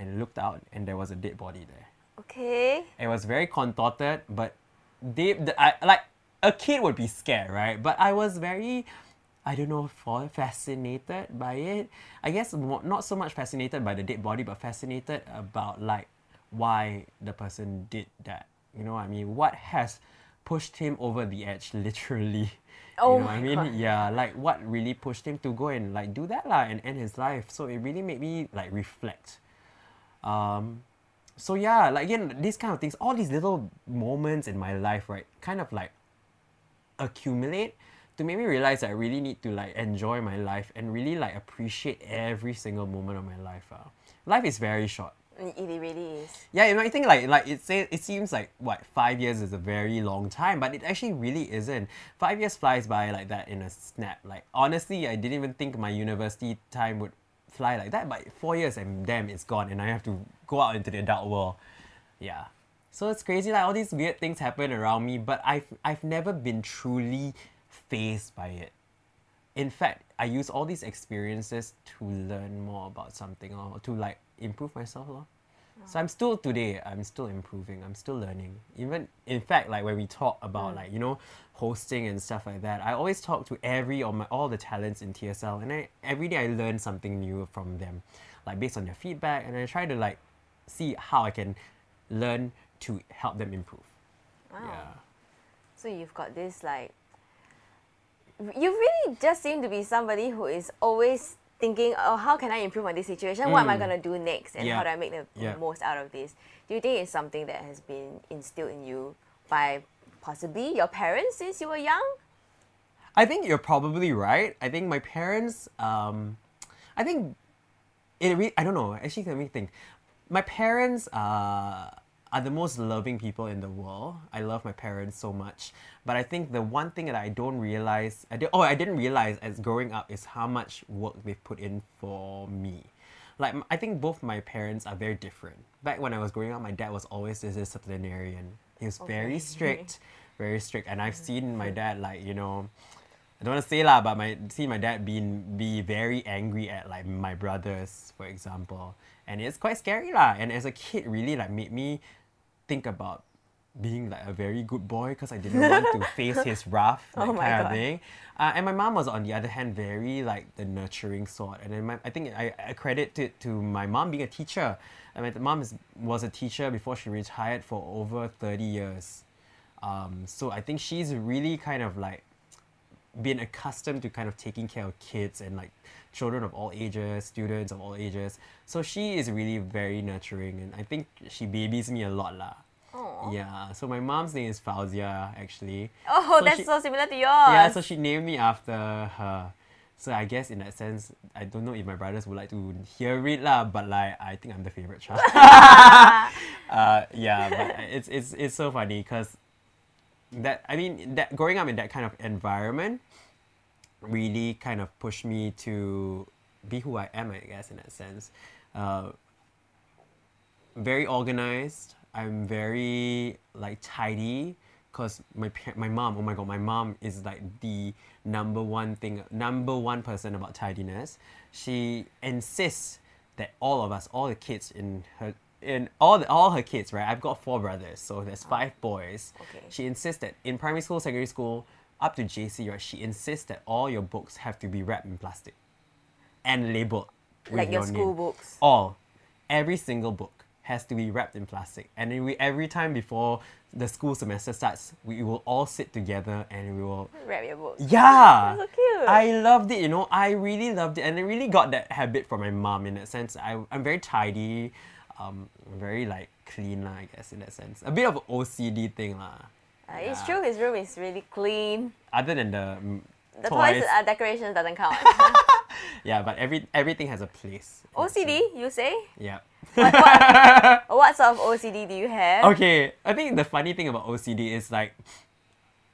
and looked out, and there was a dead body there. Okay. It was very contorted, but they, the, I, like a kid would be scared, right? But I was very, I don't know, fascinated by it. I guess not so much fascinated by the dead body, but fascinated about like why the person did that. You know what I mean? What has pushed him over the edge, literally? Oh you know what I mean? God. Yeah, like what really pushed him to go and like do that lah and end his life. So it really made me like reflect. Um, so yeah, like again, these kind of things, all these little moments in my life, right, kind of like accumulate to make me realize that I really need to like enjoy my life and really like appreciate every single moment of my life. Uh. Life is very short. It really is. Yeah, you might think like like it say, it seems like what five years is a very long time, but it actually really isn't. Five years flies by like that in a snap. Like honestly, I didn't even think my university time would fly like that. But four years and damn, it's gone, and I have to go out into the adult world. Yeah, so it's crazy. Like all these weird things happen around me, but I've I've never been truly fazed by it. In fact, I use all these experiences to learn more about something or to like improve myself. Lor. So I'm still today, I'm still improving, I'm still learning. Even in fact, like when we talk about mm. like, you know, hosting and stuff like that, I always talk to every of my all the talents in TSL and I every day I learn something new from them. Like based on their feedback and I try to like see how I can learn to help them improve. Wow. Yeah. So you've got this like you really just seem to be somebody who is always thinking, oh, how can I improve on this situation? What am I Mm. gonna do next? And Yeah. how do I make the Yeah. most out of this? Do you think it's something that has been instilled in you by possibly your parents since you were young? I think you're probably right. I think my parents, um, I think it. Re- I don't know. Actually, let me think. My parents uh, are the most loving people in the world. I love my parents so much. But I think the one thing that I don't realize, I did, oh, I didn't realize as growing up is how much work they've put in for me. Like I think both my parents are very different. Back when I was growing up, my dad was always this disciplinarian. He was very strict, very strict, and I've mm. seen my dad like you know. I don't want to say lah, but my see my dad being be very angry at like my brothers, for example, and it's quite scary lah. And as a kid, really like made me think about being like a very good boy because I didn't want to face his wrath, that Oh my kind of God. thing. Uh, and my mom was on the other hand very like the nurturing sort, and then my, I think I, I credit it to my mom being a teacher. I mean, my mom is, was a teacher before she retired for over thirty years. Um, so I think she's really kind of like been accustomed to kind of taking care of kids and like children of all ages, students of all ages. So she is really very nurturing and I think she babies me a lot lah. Aw. Yeah. So my mom's name is Fauzia actually. Oh, So that's she- so similar to yours. Yeah, so she named me after her. So I guess in that sense, I don't know if my brothers would like to hear it lah, but like I think I'm the favorite child. uh, yeah, but it's it's it's so funny because that I mean that growing up in that kind of environment really kind of pushed me to be who I am, I guess in that sense. Uh, very organized. I'm very like tidy because my my mom. Oh my god, my mom is like the number one thing, number one person about tidiness. She insists that all of us, all the kids in her. In all the, all her kids, right? I've got four brothers, so there's oh. five boys. Okay. She insists that in primary school, secondary school, up to JC, right? She insists that all your books have to be wrapped in plastic and labeled with like your your school name books. all every single book has to be wrapped in plastic and then we every time before the school semester starts we will all sit together and we will Wrap your books. yeah so cute. i loved it you know i really loved it and i really got that habit from my mom in that sense I, i'm very tidy um very like clean lah, i guess in that sense a bit of ocd thing lah. Uh, It's Yeah. true, his room is really clean. other than the, mm, The toys, toys uh, decorations doesn't count. yeah but every everything has a place in that sense. OCD, you say? yeah what sort of OCD do you have? Okay, I think the funny thing about OCD is like,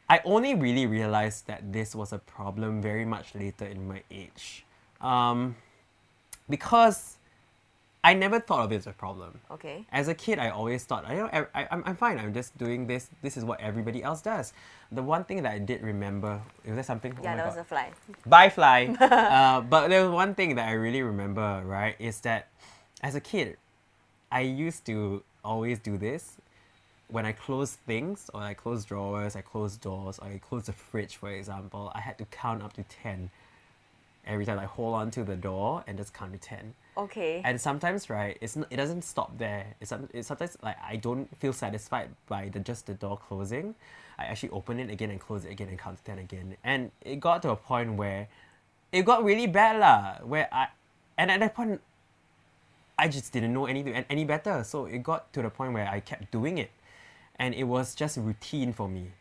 I only really realized that this was a problem very much later in my age. Um, because I never thought of it as a problem. Okay. As a kid, I always thought, I know, I, I, I'm, I'm fine. I'm just doing this. This is what everybody else does. The one thing that I did remember, is there something? Oh Yeah, my that was God. a fly. Bye, fly. uh, but there was one thing that I really remember, right, is that as a kid, I used to always do this. When I close things, or I close drawers, I close doors, or I close the fridge, for example, I had to count up to 10 every time I hold on to the door and just count to 10. Okay. And sometimes, right, it's it doesn't stop there. It's, it's sometimes like I don't feel satisfied by the just the door closing. I actually open it again and close it again and count ten again. And it got to a point where it got really bad lah. Where I and at that point, I just didn't know anything any better. So it got to the point where I kept doing it, and it was just routine for me.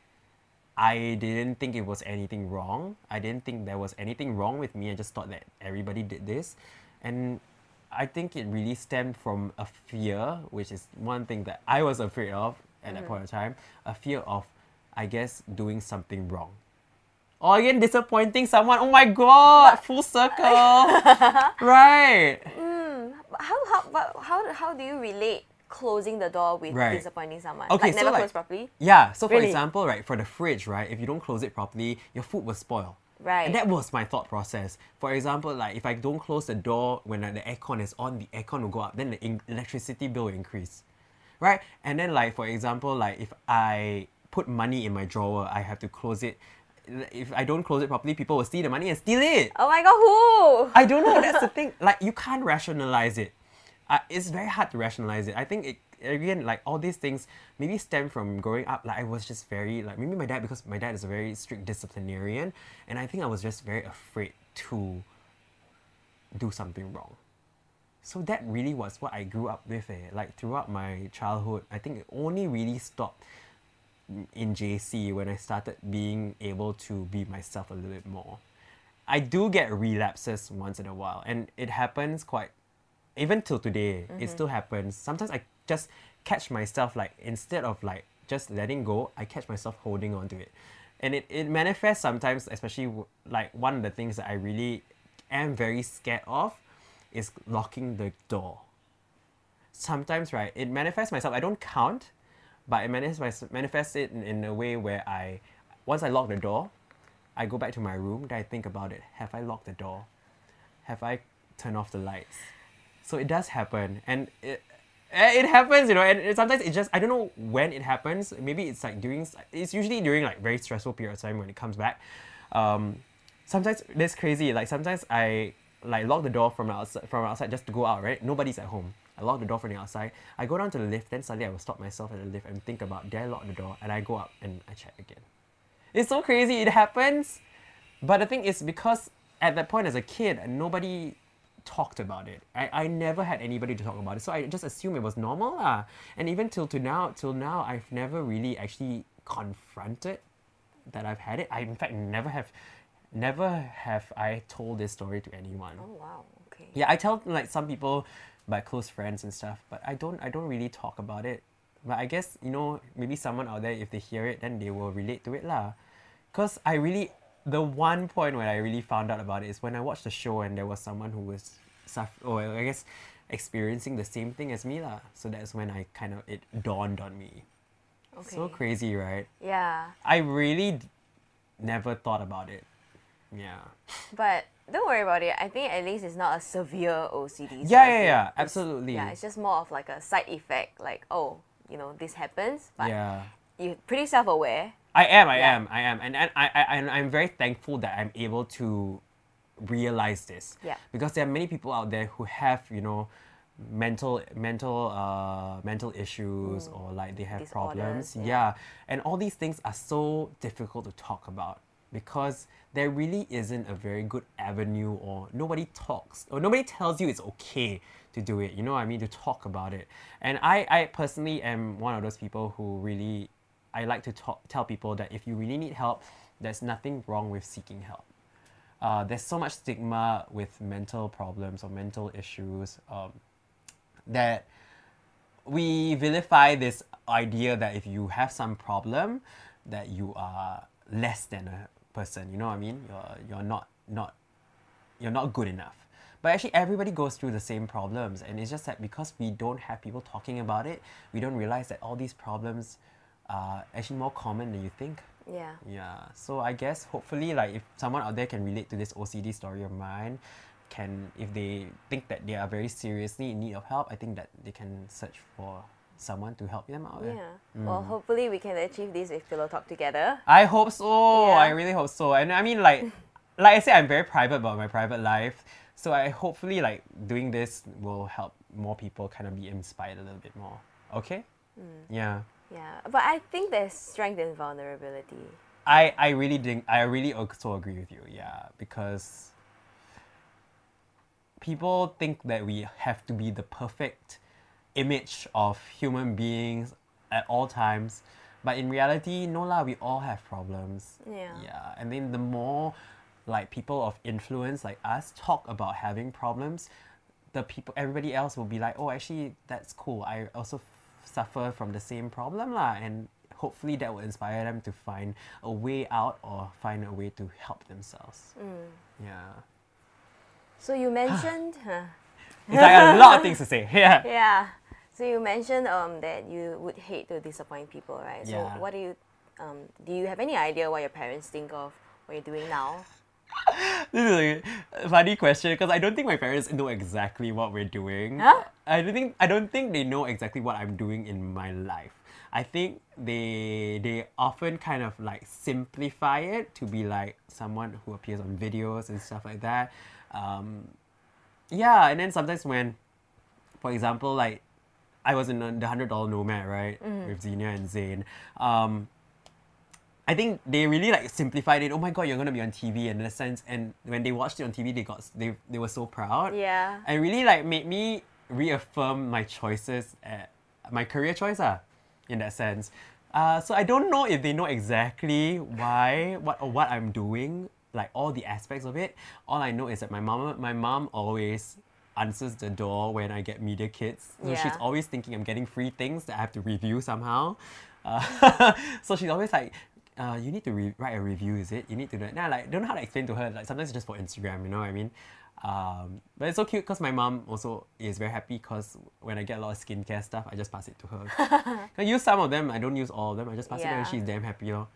I didn't think it was anything wrong. I didn't think there was anything wrong with me. I just thought that everybody did this. And I think it really stemmed from a fear, which is one thing that I was afraid of at that point of mm-hmm. time. A fear of, I guess, doing something wrong. Or again, disappointing someone. Oh my god, full circle. right. But how, how, but how, how do you relate closing the door with Right. disappointing someone? Okay, like so never like- close properly? Yeah, so for example, right, for the fridge, right, if you don't close it properly, your food will spoil. Right. And that was my thought process. For example, like if I don't close the door when the aircon is on, the aircon will go up, then the in- electricity bill will increase. Right? And then like for example, like if I put money in my drawer, I have to close it. If I don't close it properly, people will see the money and steal it. Oh my god, who? I don't know. That's the thing. Like you can't rationalize it. Uh, it's very hard to rationalize it. I think it again, like all these things maybe stem from growing up. Like I was just very like maybe my dad because my dad is a very strict disciplinarian, and I think I was just very afraid to do something wrong. So that really was what I grew up with. Eh. Like throughout my childhood, I think it only really stopped in JC when I started being able to be myself a little bit more. I do get relapses once in a while, and it happens quite, even till today, it still happens. Sometimes I just catch myself like instead of like just letting go, I catch myself holding on to it, and it it manifests sometimes, especially like one of the things that I really am very scared of is locking the door. Sometimes, right, it manifests myself. I don't count, but it manifests manifests it in, in a way where I once I lock the door, I go back to my room, then I think about it. Have I locked the door? Have I turned off the lights? So it does happen, and it it happens, you know. And sometimes it just I don't know when it happens. Maybe it's like during it's usually during like very stressful period of time when it comes back. Um, sometimes that's crazy. Like sometimes I like lock the door from outside from outside just to go out. Right, nobody's at home. I lock the door from the outside. I go down to the lift. Then suddenly I will stop myself at the lift and think about did I lock the door? And I go up and I check again. It's so crazy. It happens. But the thing is, because at that point as a kid, nobody talked about it. I, I never had anybody to talk about it. So I just assumed it was normal. lah. And even till to now, till now, I've never really actually confronted that I've had it. I in fact never have never have I told this story to anyone. Oh wow. Okay. Yeah, I tell like some people, my close friends and stuff, but I don't I don't really talk about it. But I guess you know maybe someone out there if they hear it then they will relate to it lah. Cause I really the one point when I really found out about it is when I watched the show and there was someone who was suff- or I guess experiencing the same thing as me lah. So that's when I kind of it dawned on me. Okay. So crazy, right? Yeah. I really d- never thought about it. Yeah. But don't worry about it. I think at least it's not a severe OCD. sort Yeah, yeah, yeah, absolutely. Yeah, it's just more of like a side effect. Like, oh, you know, this happens, but yeah. you're pretty self-aware. I am, I Yeah. am, I am, and, and I, I, and I'm very thankful that I'm able to realize this. Yeah. Because there are many people out there who have, you know, mental, mental, uh, mental issues or like they have problems. Yeah. yeah. And all these things are so difficult to talk about because there really isn't a very good avenue or nobody talks or nobody tells you it's okay to do it. You know what I mean? To talk about it. And I, I personally am one of those people who really I like to tell people that if you really need help, there's nothing wrong with seeking help. Uh, there's so much stigma with mental problems or mental issues um, that we vilify this idea that if you have some problem, that you are less than a person. You know what I mean? You're you're not not you're not good enough. But actually, everybody goes through the same problems, and it's just that because we don't have people talking about it, we don't realize that all these problems are actually more common than you think. Yeah. Yeah. So I guess hopefully, like if someone out there can relate to this OCD story of mine, can if they think that they are very seriously in need of help, I think that they can search for someone to help them out. eh? Yeah. Mm. Well, hopefully we can achieve this with Pillow Talk together. I hope so. Yeah. I really hope so. And I mean, like, like I said, I'm very private about my private life. So I hopefully like doing this will help more people kind of be inspired a little bit more. Okay. Mm. Yeah. Yeah. But I think there's strength in vulnerability. I, I really think I really also agree with you. Yeah, because people think that we have to be the perfect image of human beings at all times, but in reality, no lah. We all have problems. Yeah. Yeah, and then the more like people of influence like us talk about having problems, the people everybody else will be like, oh, actually that's cool. I also suffer from the same problem lah, and hopefully that will inspire them to find a way out or find a way to help themselves. Yeah, So you mentioned, huh? it's like a lot of things to say. Yeah. yeah. So you mentioned um that you would hate to disappoint people, right? So Yeah. what do you um do you have any idea what your parents think of what you're doing now? This is a funny question because I don't think my parents know exactly what we're doing. Huh? I don't think I don't think they know exactly what I'm doing in my life. I think they they often kind of like simplify it to be like someone who appears on videos and stuff like that. Um, yeah, and then sometimes when, for example, like I was in the hundred dollar nomad, right, with Xenia and Zane. Um, I think they really like simplified it. Oh my god, you're gonna be on TV in a sense. And when they watched it on TV, they got they they were so proud. Yeah. And really like made me reaffirm my choices, at, my career choice, ah, in that sense. Uh, so I don't know if they know exactly why what or what I'm doing, like all the aspects of it. All I know is that my mom my mom always answers the door when I get media kits. So she's always thinking I'm getting free things that I have to review somehow. Uh, so she's always like, uh, you need to re- write a review, is it? You need to do it. Now, like, don't know how to explain to her. Like, sometimes it's just for Instagram, you know what I mean? Um, but it's so cute because my mom also is very happy because when I get a lot of skincare stuff, I just pass it to her. I use some of them, I don't use all of them. I just pass it to her. Yeah. She's damn happy, lor.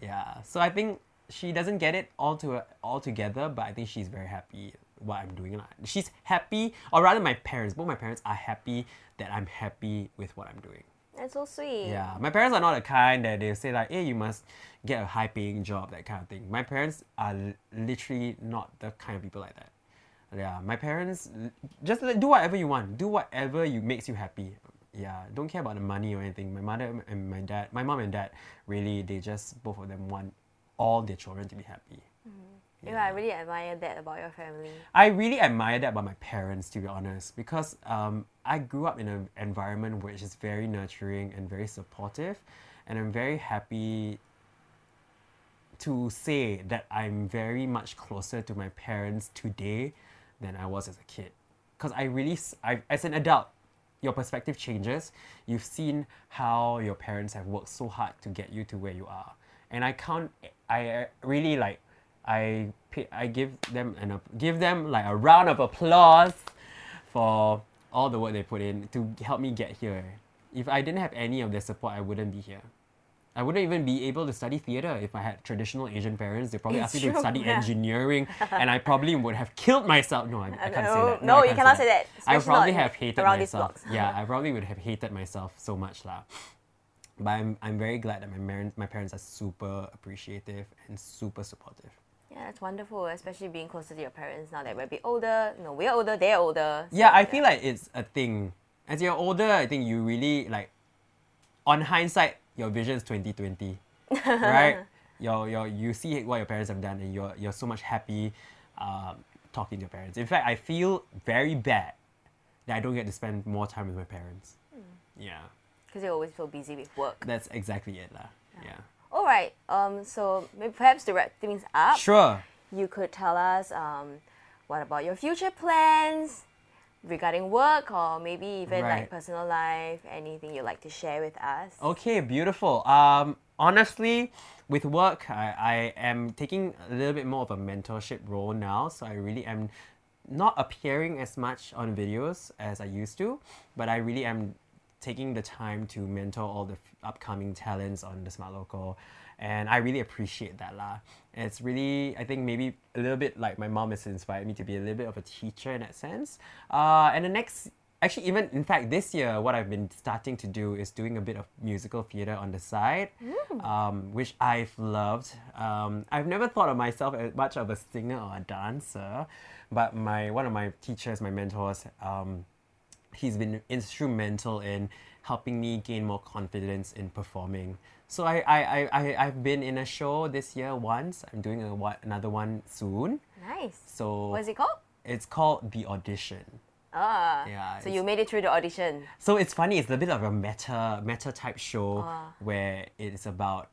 Yeah. So I think she doesn't get it all to all together, but I think she's very happy what I'm doing. She's happy, or rather, my parents. Both my parents are happy that I'm happy with what I'm doing. That's so sweet. Yeah, my parents are not the kind that they say like, "Hey, you must get a high-paying job," that kind of thing. My parents are li- literally not the kind of people like that. Yeah, my parents just do whatever you want, do whatever you makes you happy. Yeah, don't care about the money or anything. My mother and my dad, my mom and dad, really, they just both of them want all their children to be happy. Mm. Yeah, I really admire that about your family. I really admire that about my parents, to be honest, because um, I grew up in an environment which is very nurturing and very supportive, and I'm very happy to say that I'm very much closer to my parents today than I was as a kid. Because I really, I, as an adult, your perspective changes. You've seen how your parents have worked so hard to get you to where you are, and I can't. I really like. I I give them an give them like a round of applause for all the work they put in to help me get here. If I didn't have any of their support, I wouldn't be here. I wouldn't even be able to study theater if I had traditional Asian parents. They probably It's asked me to study yeah. engineering, and I probably would have killed myself. No, I, I uh, can't say that. no, I you cannot say that, I probably have hated myself. Yeah, I probably would have hated myself so much lah. But I'm, I'm very glad that my parents my parents are super appreciative and super supportive. Yeah, that's wonderful, especially being closer to your parents now that we're a bit older. You know, we're older, they're older. so Yeah, I feel like it's a thing. As you're older, I think you really like. On hindsight, your vision is twenty twenty, right? Your your you see what your parents have done, and you're you're so much happy, um, talking to your parents. In fact, I feel very bad that I don't get to spend more time with my parents. Yeah, Because you always feel busy with work. that's exactly it, lah. Yeah. All right. Um. So maybe perhaps to wrap things up, Sure. you could tell us um, what about your future plans regarding work, or maybe even Right. like personal life. Anything you'd like to share with us? Okay, beautiful. Um, honestly, with work, I, I am taking a little bit more of a mentorship role now. So I really am not appearing as much on videos as I used to, but I really am taking the time to mentor all the f- upcoming talents on the Smart Local. And I really appreciate that lah. It's really, I think maybe a little bit like my mom has inspired me to be a little bit of a teacher in that sense. Uh, and the next Actually, even in fact, this year, what I've been starting to do is doing a bit of musical theater on the side, um, which I've loved. Um, I've never thought of myself as much of a singer or a dancer, but my one of my teachers, my mentors, um, he's been instrumental in helping me gain more confidence in performing. So I, I, I, I, I've been in a show this year once. I'm doing a, one, another one soon. Nice. So What is it called? it's called The Audition. Ah. Yeah, So you made it through the audition. So it's funny. It's a bit of a meta meta type show Ah. where it is about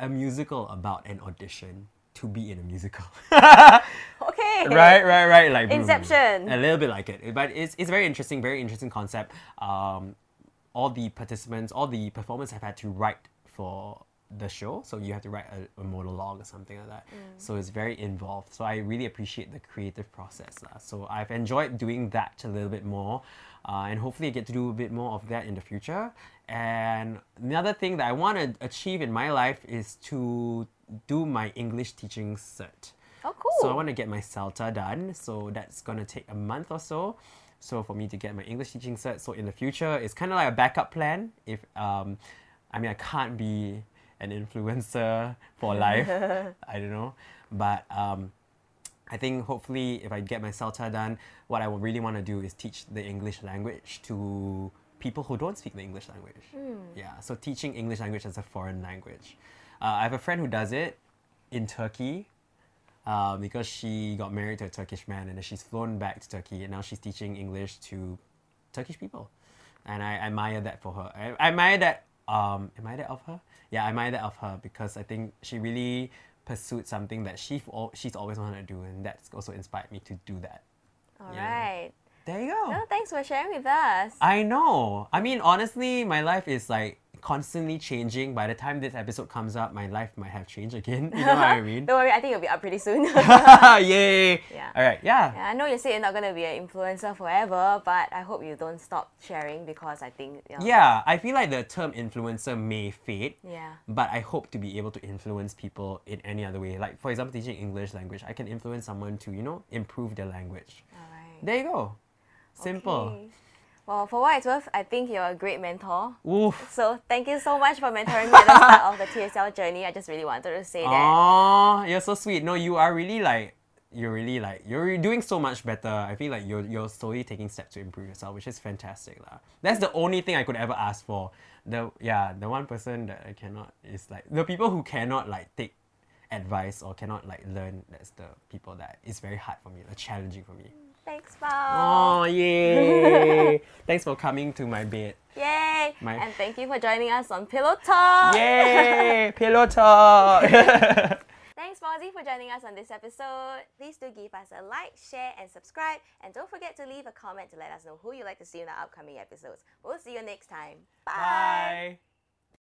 a musical about an audition to be in a musical. Okay. right, right, right. Like mm, Inception. A little bit like it, but it's it's very interesting. Very interesting concept. Um, all the participants, all the performers have had to write for the show, so you have to write a, a monologue or something like that. So it's very involved. So I really appreciate the creative process. lah. So I've enjoyed doing that a little bit more, uh, and hopefully I get to do a bit more of that in the future. And another thing that I want to achieve in my life is to do my English teaching cert. Oh, cool. So I want to get my CELTA done. So that's gonna take a month or so. So for me to get my English teaching cert. So in the future, it's kind of like a backup plan. If um, I mean I can't be an influencer for life. I don't know, but um, I think hopefully if I get my CELTA done, what I really want to do is teach the English language to people who don't speak the English language. Hmm. Yeah, so teaching English language as a foreign language. Uh, I have a friend who does it in Turkey uh, because she got married to a Turkish man and then she's flown back to Turkey and now she's teaching English to Turkish people. And I admire that for her. I, I admire that, um, admire that of her? Yeah, I admire that of her because I think she really pursued something that she she's always wanted to do and that's also inspired me to do that. All Yeah. right. There you go. Well, thanks for sharing with us. I know. I mean, honestly, my life is like constantly changing. By the time this episode comes up, my life might have changed again. You know what I mean? Don't worry, I think it'll be up pretty soon. Yay! Yeah. All right. Yeah. Yeah, I know you say you're not going to be an influencer forever, but I hope you don't stop sharing because I think. You know, Yeah. I feel like the term influencer may fade. Yeah. But I hope to be able to influence people in any other way. Like, for example, teaching English language, I can influence someone to, you know, improve their language. All right. There you go. Simple. Okay. Well, for what it's worth, I think you're a great mentor. Oof. So thank you so much for mentoring me at the start of the TSL journey. I just really wanted to say that. Aw, you're so sweet. No, you are really like you're really like you're doing so much better. I feel like you're you're slowly taking steps to improve yourself, which is fantastic. lah. That's the only thing I could ever ask for. The yeah, the one person that I cannot is like the people who cannot like take advice or cannot like learn. That's the people that is very hard for me, like challenging for me. Thanks, Bao. Oh yay! Thanks for coming to my bed. Yay! My- And thank you for joining us on Pillow Talk. Yay! Pillow talk. Thanks, Fauzi, for joining us on this episode. Please do give us a like, share, and subscribe. And don't forget to leave a comment to let us know who you'd like to see in our upcoming episodes. We'll see you next time. Bye. Bye.